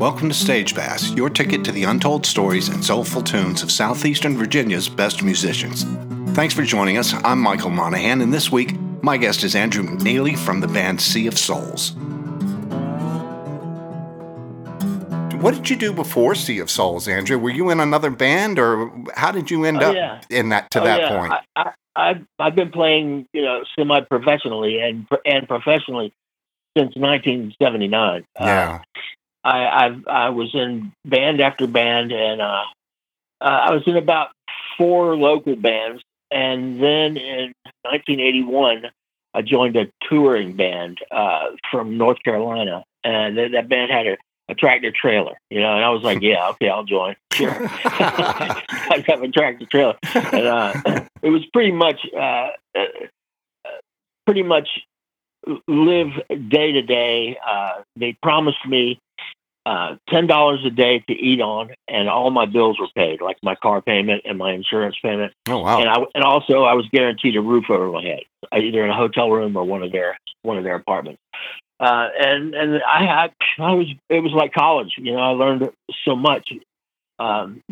Welcome to Stage Pass, your ticket to the untold stories and soulful tunes of Southeastern Virginia's best musicians. Thanks for joining us. I'm Michael Monahan, and this week, my guest is Andrew McNeely from the band Sea of Souls. What did you do before Sea of Souls, Andrew? Were you in another band, or how did you end Oh, up yeah. in that to Oh, that yeah. point? I, I, I've I've been playing, you know, semi-professionally and and professionally since 1979. Uh, I I've, I was in band after band, and uh, uh, I was in about four local bands, and then in 1981, I joined a touring band uh, from North Carolina, and that, that band had a, a tractor trailer, you know, and I was like, yeah, okay, I'll join, sure. I have a tractor trailer, and uh, it was pretty much uh, uh, pretty much live day to day. Uh, They promised me uh, ten dollars a day to eat on, and all my bills were paid, like my car payment and my insurance payment, Oh wow. and I and also I was guaranteed a roof over my head, either in a hotel room or one of their one of their apartments. Uh, and and I had I was it was like college, you know. I learned so much, um,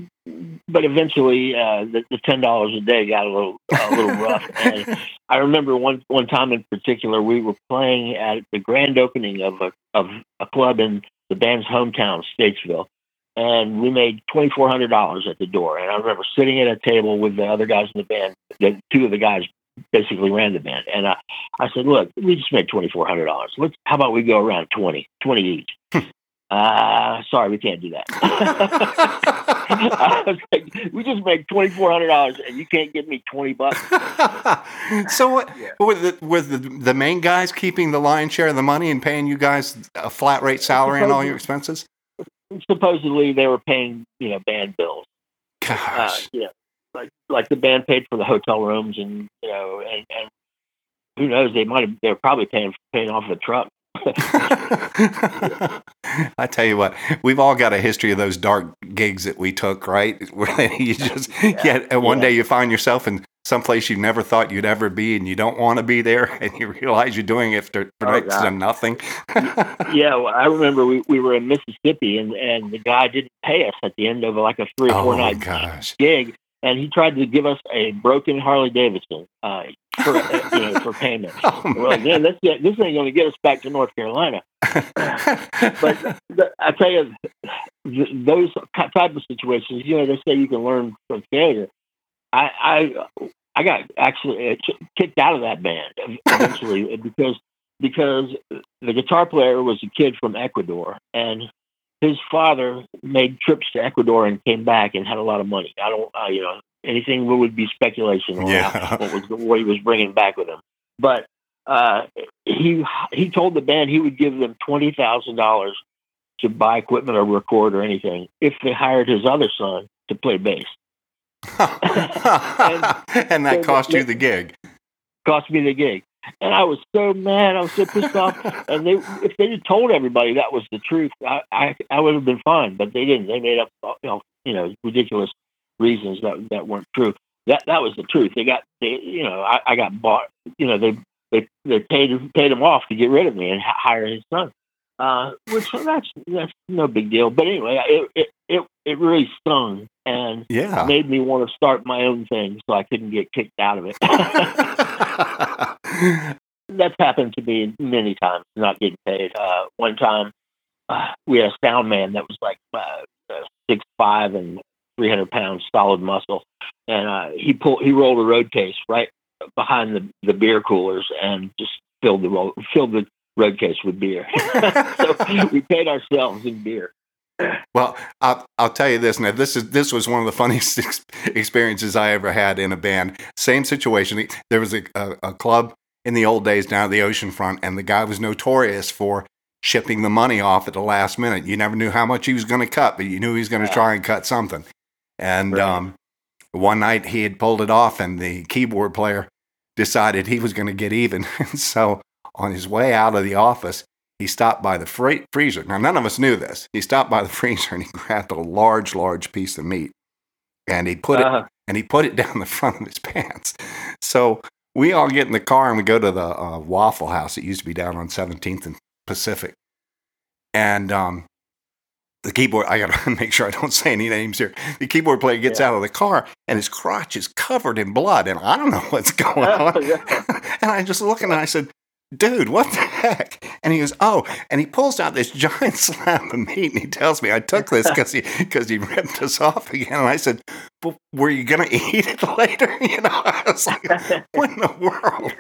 but eventually uh, the, the ten dollars a day got a little a little rough. And I remember one one time in particular, we were playing at the grand opening of a of a club in the band's hometown, Statesville, and we made twenty four hundred dollars at the door. And I remember sitting at a table with the other guys in the band. The two of the guys basically ran the band, and I, I said, "Look, we just made twenty four hundred dollars. Let's how about we go around 20, 20 each." Hmm. Uh, sorry, we can't do that. I was like, we just made twenty four hundred dollars, and you can't give me twenty bucks. so what Yeah. were the were the, the main guys keeping the lion's share of the money and paying you guys a flat rate salary and all your expenses? Supposedly, they were paying you know band bills. Uh, Gosh. yeah, like like the band paid for the hotel rooms, and you know, and, and who knows, they might have they're probably paying paying off the truck. I tell you what, we've all got a history of those dark gigs that we took, right? Where you just yeah, and one yeah. day you find yourself in someplace you never thought you'd ever be, and you don't want to be there, and you realize you're doing it for, for Oh, to nothing. yeah, well, I remember we, we were in Mississippi, and and the guy didn't pay us at the end of like a three or oh four night gosh! gig, and he tried to give us a broken Harley Davidson uh, for uh, you know for payment. Oh, like, man, this this ain't going to get us back to North Carolina. But the, I tell you, th- those type of situations, you know, they say you can learn from failure. I I, I got actually uh, kicked out of that band eventually because because the guitar player was a kid from Ecuador and his father made trips to Ecuador and came back and had a lot of money. I don't, uh, you know, anything would be speculation on Yeah. what was what he was bringing back with him. But uh, he he told the band he would give them twenty thousand dollars to buy equipment or record or anything if they hired his other son to play bass. and that cost you the gig. Cost me the gig, and I was so mad. I was so pissed off. And they, if they had told everybody that was the truth, I, I, I would have been fine. But they didn't. They made up, you know, you know, ridiculous reasons that that weren't true. That that was the truth. They got, they, you know, I, I got bought. You know, they they they paid paid him off to get rid of me and hire his son. Uh, which that's that's no big deal. But anyway, it it it, it really stung and Yeah. made me want to start my own thing, so I couldn't get kicked out of it. that's happened to me many times, not getting paid. Uh, one time, uh, we had a sound man that was like uh, uh, six five and three hundred pounds, solid muscle, and uh, he pulled he rolled a road case right behind the the beer coolers and just filled the ro- filled the road case with beer. so we paid ourselves in beer. Well, I'll, I'll tell you this. Now, this is this was one of the funniest ex- experiences I ever had in a band. Same situation. There was a, a, a club in the old days down at the ocean front, and the guy was notorious for shipping the money off at the last minute. You never knew how much he was going to cut, but you knew he was going to Yeah. try and cut something. And Right. um, one night he had pulled it off, and the keyboard player decided he was going to get even. so on his way out of the office, he stopped by the fre- freezer. Now, none of us knew this. He stopped by the freezer and he grabbed a large, large piece of meat, and he put it Uh, and he put it down the front of his pants. So we all get in the car and we go to the uh, Waffle House. It used to be down on 17th and Pacific, and um, the keyboard, I got to make sure I don't say any names here. The keyboard player gets Yeah. out of the car and his crotch is covered in blood. And I don't know what's going on. and I just look and I said, dude, what the heck? And he goes, oh, and he pulls out this giant slab of meat and he tells me I took this because he because he ripped us off again. And I said, but were you gonna eat it later? You know, I was like, what in the world?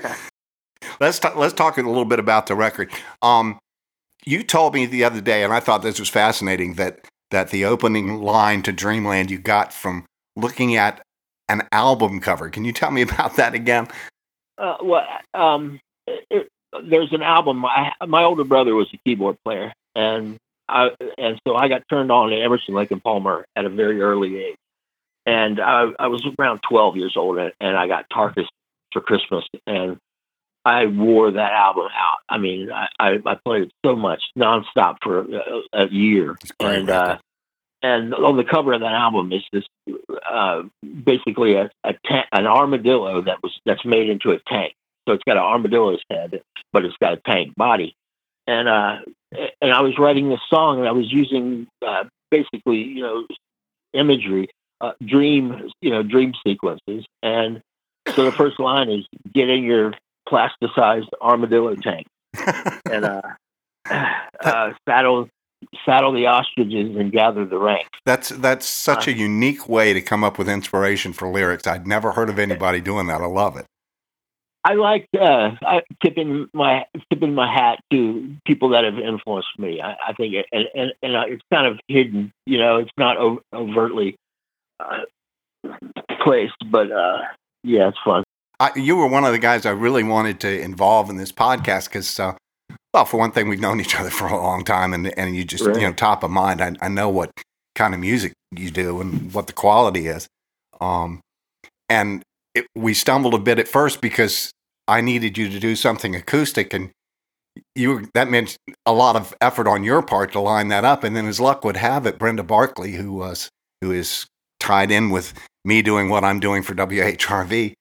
Let's talk, let's talk a little bit about the record. Um, you told me the other day, and I thought this was fascinating that that the opening line to Dreamland you got from looking at an album cover. Can you tell me about that again? Uh, well, um, it, there's an album. I, my older brother was a keyboard player, and I and so I got turned on to Emerson, Lake and Palmer at a very early age. And I, I was around 12 years old, and, and I got Tarkus for Christmas, and I wore that album out. I mean, I, I, I played it so much nonstop for a, a year, It's a great and uh, and on the cover of that album is this uh, basically a, a ta- an armadillo that was that's made into a tank. So it's got an armadillo's head, but it's got a tank body. And uh, and I was writing this song, and I was using uh, basically you know imagery, uh, dream you know dream sequences. And so the first line is get in your plasticized armadillo tank and uh, uh, saddle saddle the ostriches and gather the ranks. That's that's such a unique way to come up with inspiration for lyrics. I'd never heard of anybody doing that. I love it. I like uh, I, tipping my tipping my hat to people that have influenced me. I, I think, it, and and, and uh, it's kind of hidden. You know, it's not overtly uh, placed, but uh, yeah, it's fun. I, you were one of the guys I really wanted to involve in this podcast because, uh, well, for one thing, we've known each other for a long time, and and you just Right. you know top of mind. I, I know what kind of music you do and what the quality is. Um, and it, we stumbled a bit at first because I needed you to do something acoustic, and you were- that meant a lot of effort on your part to line that up. And then, as luck would have it, Brenda Barkley, who was who is tied in with me doing what I'm doing for WHRV,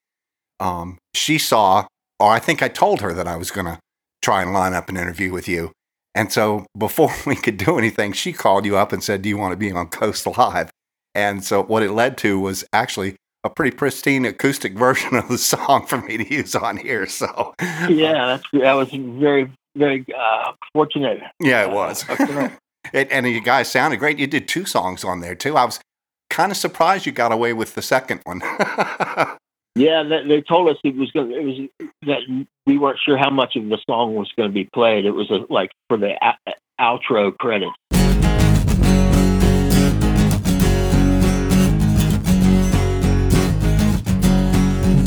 um, she saw, or I think I told her that I was going to try and line up an interview with you. And so before we could do anything, she called you up and said, Do you want to be on Coast Live? And so what it led to was actually a pretty pristine acoustic version of the song for me to use on here. So, Yeah, that's that was very very uh, fortunate. yeah, it was. It, and you guys sounded great. You did two songs on there too. I was kind of surprised you got away with the second one. Yeah, they, told us it was going. It was that we weren't sure how much of the song was going to be played. It was a, like for the a- outro credits.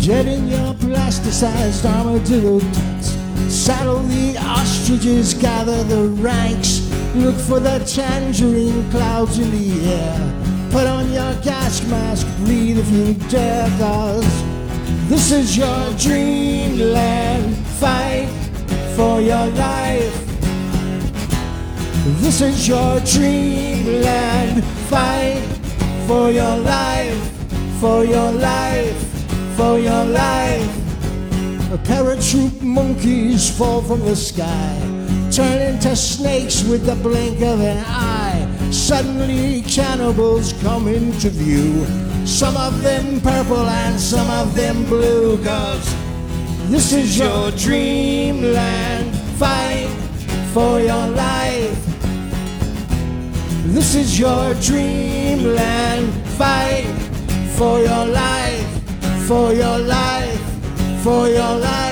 Get in your plasticized armadillo tanks. Saddle the ostriches, gather the ranks. Look for the tangerine clouds in the air. Put on your gas mask, breathe if you dare, cause this is your dreamland. Fight for your life. This is your dreamland. Fight for your life, for your life, for your life. A paratroop monkeys fall from the sky, turn into snakes with the blink of an eye. Suddenly, cannibals come into view. Some of them purple and some of them blue, cause this is your dreamland. Fight for your life. This is your dreamland. Fight for your life, for your life, for your life.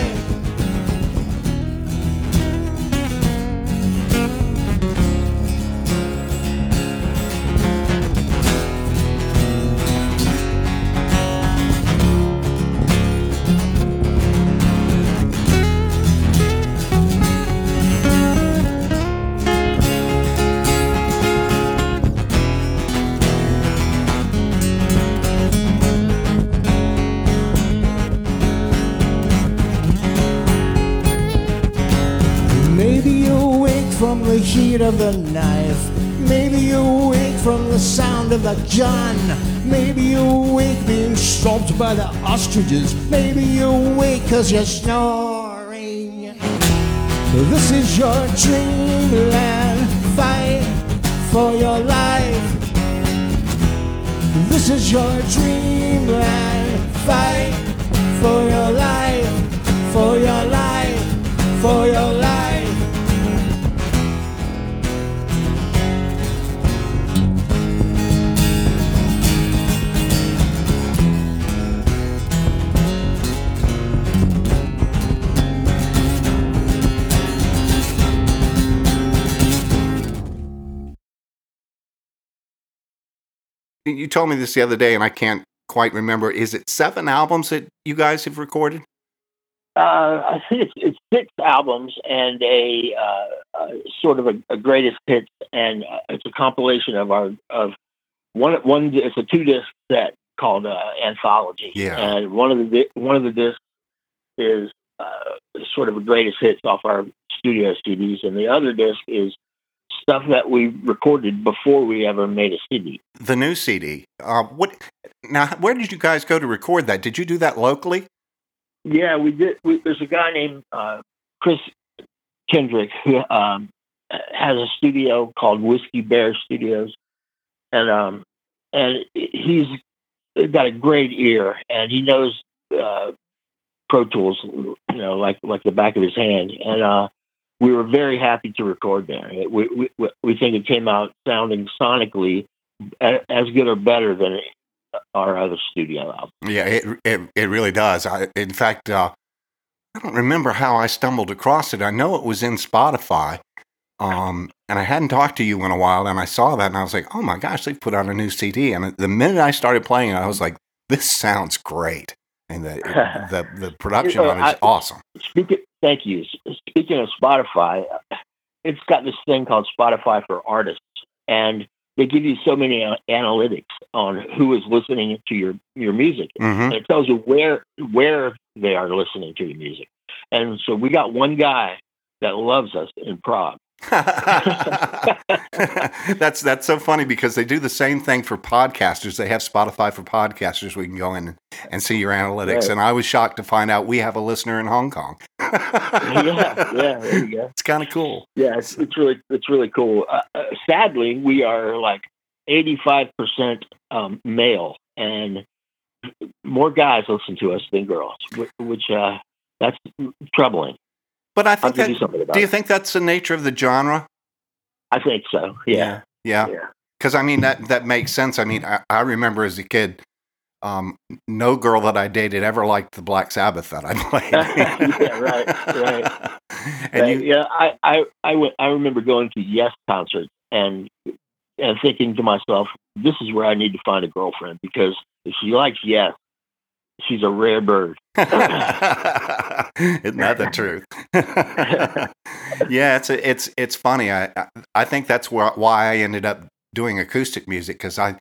Heat of the knife. Maybe you wake from the sound of the gun. Maybe you wake being stomped by the ostriches. Maybe you wake cause you're snoring. This is your dreamland. Fight for your life. This is your dreamland. Fight for your life, for your life, for your life. You told me this the other day, and I can't quite remember. Is it seven albums that you guys have recorded? Uh, I think it's, it's six albums and a uh, uh, sort of a, a greatest hits, and uh, it's a compilation of our of one one. It's a two disc set called uh, Anthology, Yeah. and one of the one of the discs is uh, sort of a greatest hits off our studio CDs, and the other disc is stuff that we recorded before we ever made a CD. The new CD. Uh, what? Now, where did you guys go to record that? Did you do that locally? Yeah, we did. We, there's a guy named uh, Chris Kendrick who um, has a studio called Whiskey Bear Studios, and um, and he's got a great ear, and he knows uh, Pro Tools, you know, like like the back of his hand, and uh, we were very happy to record there. We we we think it came out sounding sonically as good or better than our other studio album. Yeah, it it, it really does. I, in fact, uh, I don't remember how I stumbled across it. I know it was in Spotify, um, and I hadn't talked to you in a while, and I saw that, and I was like, "Oh my gosh, they put out a new CD!" And the minute I started playing it, I was like, "This sounds great," and the the, the production on it is I- awesome. Speaking, thank you. Speaking of Spotify, it's got this thing called Spotify for Artists, and they give you so many analytics on who is listening to your your music. hmm And it tells you where where they are listening to your music. And so we got one guy that loves us in Prague. that's that's so funny because they do the same thing for podcasters. They have Spotify for podcasters. We can go in and see your analytics. Right. And I was shocked to find out we have a listener in Hong Kong. yeah, yeah, there you go. It's kind of cool. Yeah, it's, it's really it's really cool. Uh, uh, sadly, we are like eighty five percent um, male, and more guys listen to us than girls, which, which uh, that's troubling. But I think that, something about do you think that's the nature of the genre? I think so. Yeah, Yeah. yeah. Because I mean that that makes sense. I mean, I, I remember as a kid, um, no girl that I dated ever liked the Black Sabbath that I played. Yeah, right, right. And Right, you, yeah, I, I, I, went, I remember going to Yes concerts and and thinking to myself, this is where I need to find a girlfriend because if she likes Yes, she's a rare bird. Isn't that the truth? yeah, it's a, it's it's funny. I I- think that's why why I ended up doing acoustic music because I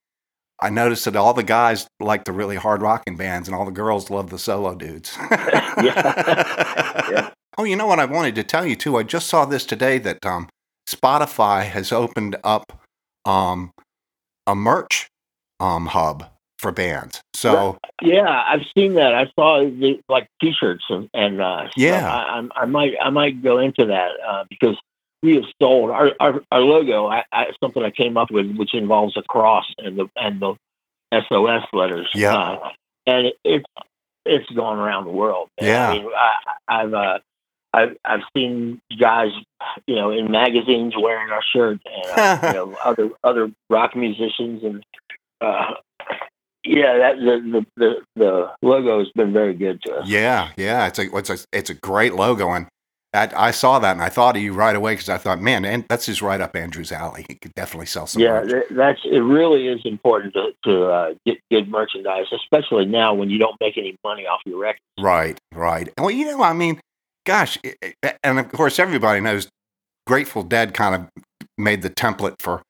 I noticed that all the guys like the really hard rocking bands and all the girls love the solo dudes. Yeah. Oh, you know what I wanted to tell you too? I just saw this today that um, Spotify has opened up um, a merch um, hub for bands. So Yeah, I've seen that. I saw the, like T-shirts and, and uh. Yeah. I, I'm- I might I might go into that uh, because we have sold our our, our logo. I, I, something I came up with, which involves a cross and the and the SOS letters. Yeah. uh, and it, it's it's gone around the world. man. Yeah. I mean, I, I've uh, I've I've seen guys, you know, in magazines wearing our shirt, and uh, you know, other other rock musicians, and uh, yeah, that the, the the logo has been very good to us. Yeah, yeah, it's a it's a it's a great logo, and that, I saw that and I thought of you right away because I thought, man, and that's just right up Andrew's alley. He could definitely sell some. Yeah, merch. that's it. Really is important to to uh, get good merchandise, especially now when you don't make any money off your record. right, right. Well, you know, I mean, gosh, i- i- and of course, everybody knows Grateful Dead kind of made the template for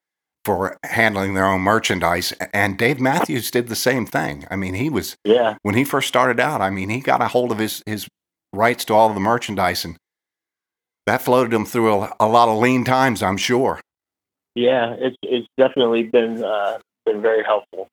for handling their own merchandise, and Dave Matthews did the same thing. I mean, he was Yeah, when he first started out. I mean, he got a hold of his his rights to all of the merchandise and. That floated him through a, a lot of lean times, I'm sure. yeah, it's it's definitely been uh, been very helpful.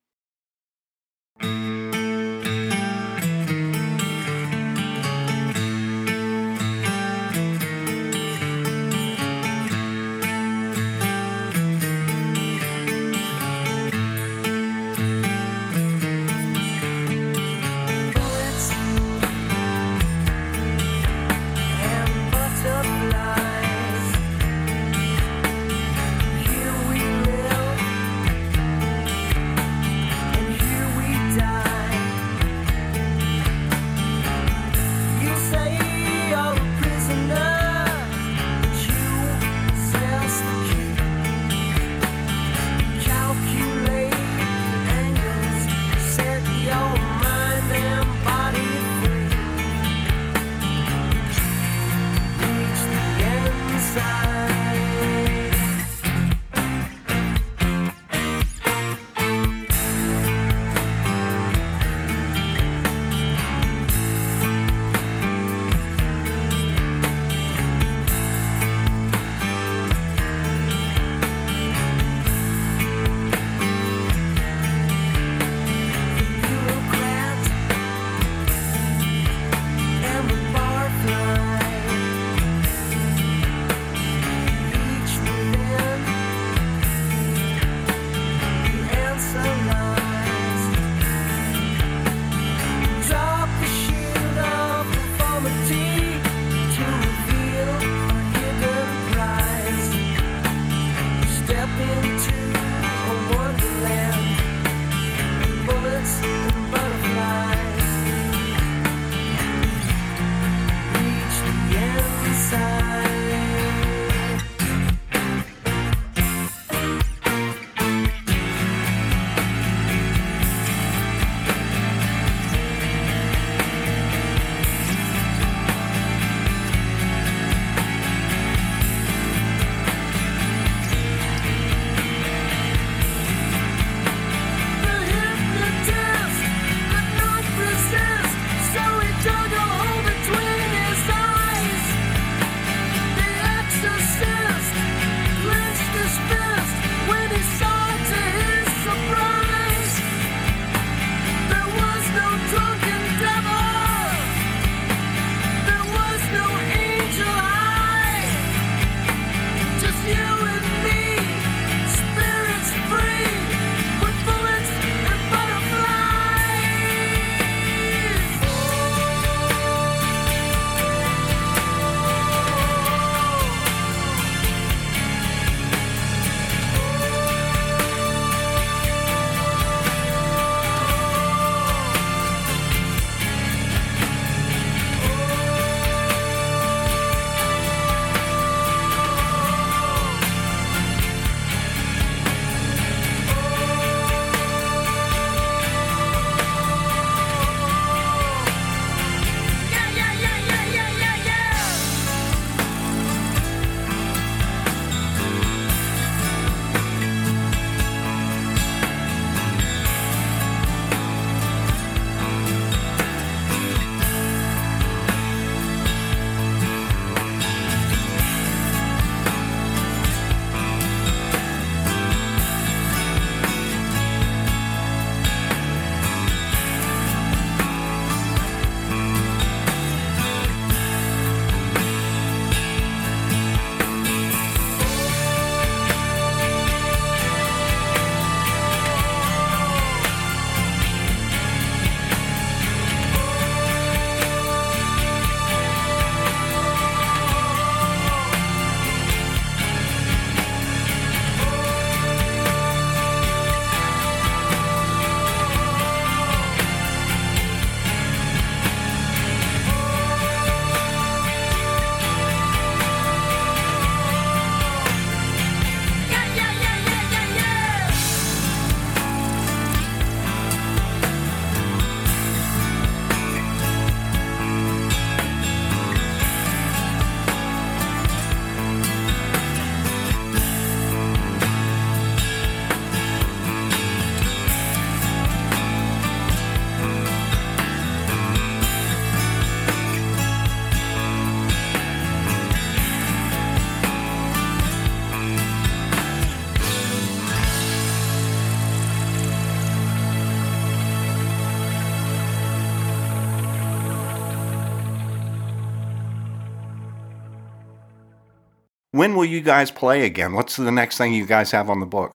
When will you guys play again? What's the next thing you guys have on the book?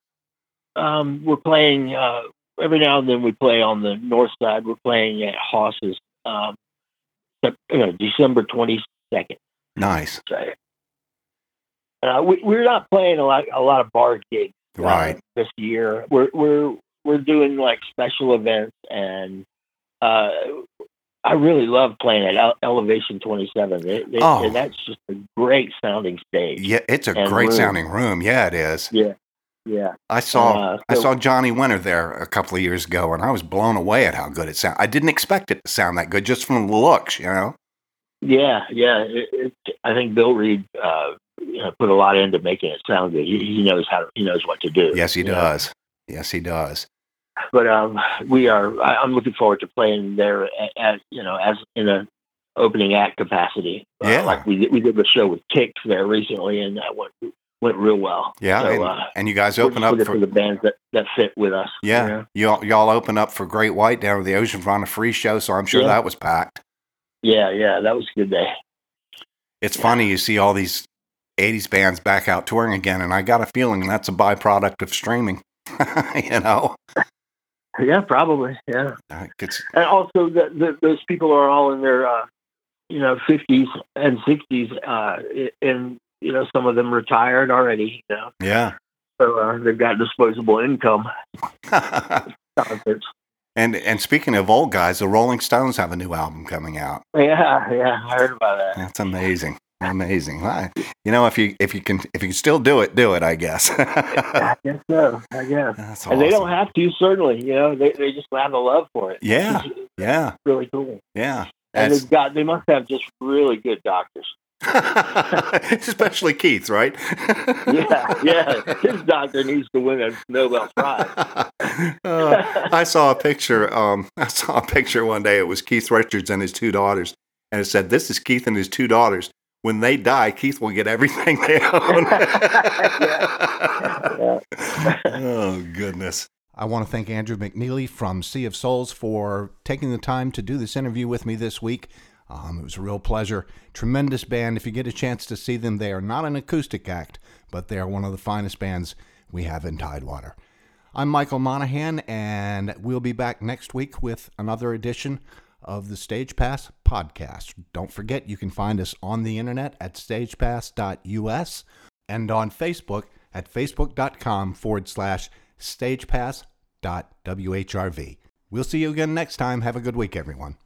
Um, we're playing uh, every now and then. We play on the north side. We're playing at Hosses, um, uh, December twenty second. Nice. Uh, we, we're not playing a lot a lot of bar gigs uh, Right. this year. We're we're we're doing like special events, and uh, I really love playing at Ele- Elevation Twenty Seven. Oh. and that's just a great sounding stage. Yeah, it's a great room. sounding room. Yeah, it is. Yeah, yeah. I saw Uh, I saw Johnny Winter there a couple of years ago, and I was blown away at how good it sounded. I didn't expect it to sound that good just from the looks, you know. Yeah, yeah. It, it, I think Bill Reed uh, you know, put a lot into making it sound good. He, he knows how to, he knows what to do. Yes, he you know. does. Yes, he does. But um, we are. I, I'm looking forward to playing there as you know, as in a opening act capacity. Uh, Yeah. like we did, we did the show with Kix there recently, and that went went real well. Yeah, So, and, uh, and you guys open up for the bands that that fit with us. you yeah, know? y'all y'all open up for Great White down at the oceanfront, a free show, so I'm sure Yeah. that was packed. yeah, yeah. That was a good day. It's funny you see all these '80s bands back out touring again, and I got a feeling that's a byproduct of streaming. you know, Yeah, probably. Yeah. It's and also the, the, those people are all in their uh, you know 50s and 60s uh, and you know some of them retired already you know yeah. so uh, they've got disposable income and and speaking of old guys, the Rolling Stones have a new album coming out. yeah yeah i heard about that That's amazing. Amazing. You know, if you if you can if you can still do it, do it. I guess. i guess so i guess That's and they don't have to certainly you know they, they just have a love for it Yeah. Yeah, really cool yeah. and they've got they must have just really good doctors Especially Keith, right? yeah yeah his doctor needs to win a nobel prize Uh, I saw a picture. Um, I saw a picture one day. It was Keith Richards and his two daughters, and it said, "This is Keith and his two daughters. When they die, Keith will get everything they own." oh goodness! I want to thank Andrew McNeely from Sea of Souls for taking the time to do this interview with me this week. Um, it was a real pleasure. Tremendous band. If you get a chance to see them, they are not an acoustic act, but they are one of the finest bands we have in Tidewater. I'm Michael Monahan, and we'll be back next week with another edition of the Stage Pass podcast. Don't forget, you can find us on the internet at stagepass.us and on Facebook at facebook.com forward slash stagepass.whrv. We'll see you again next time. Have a good week, everyone.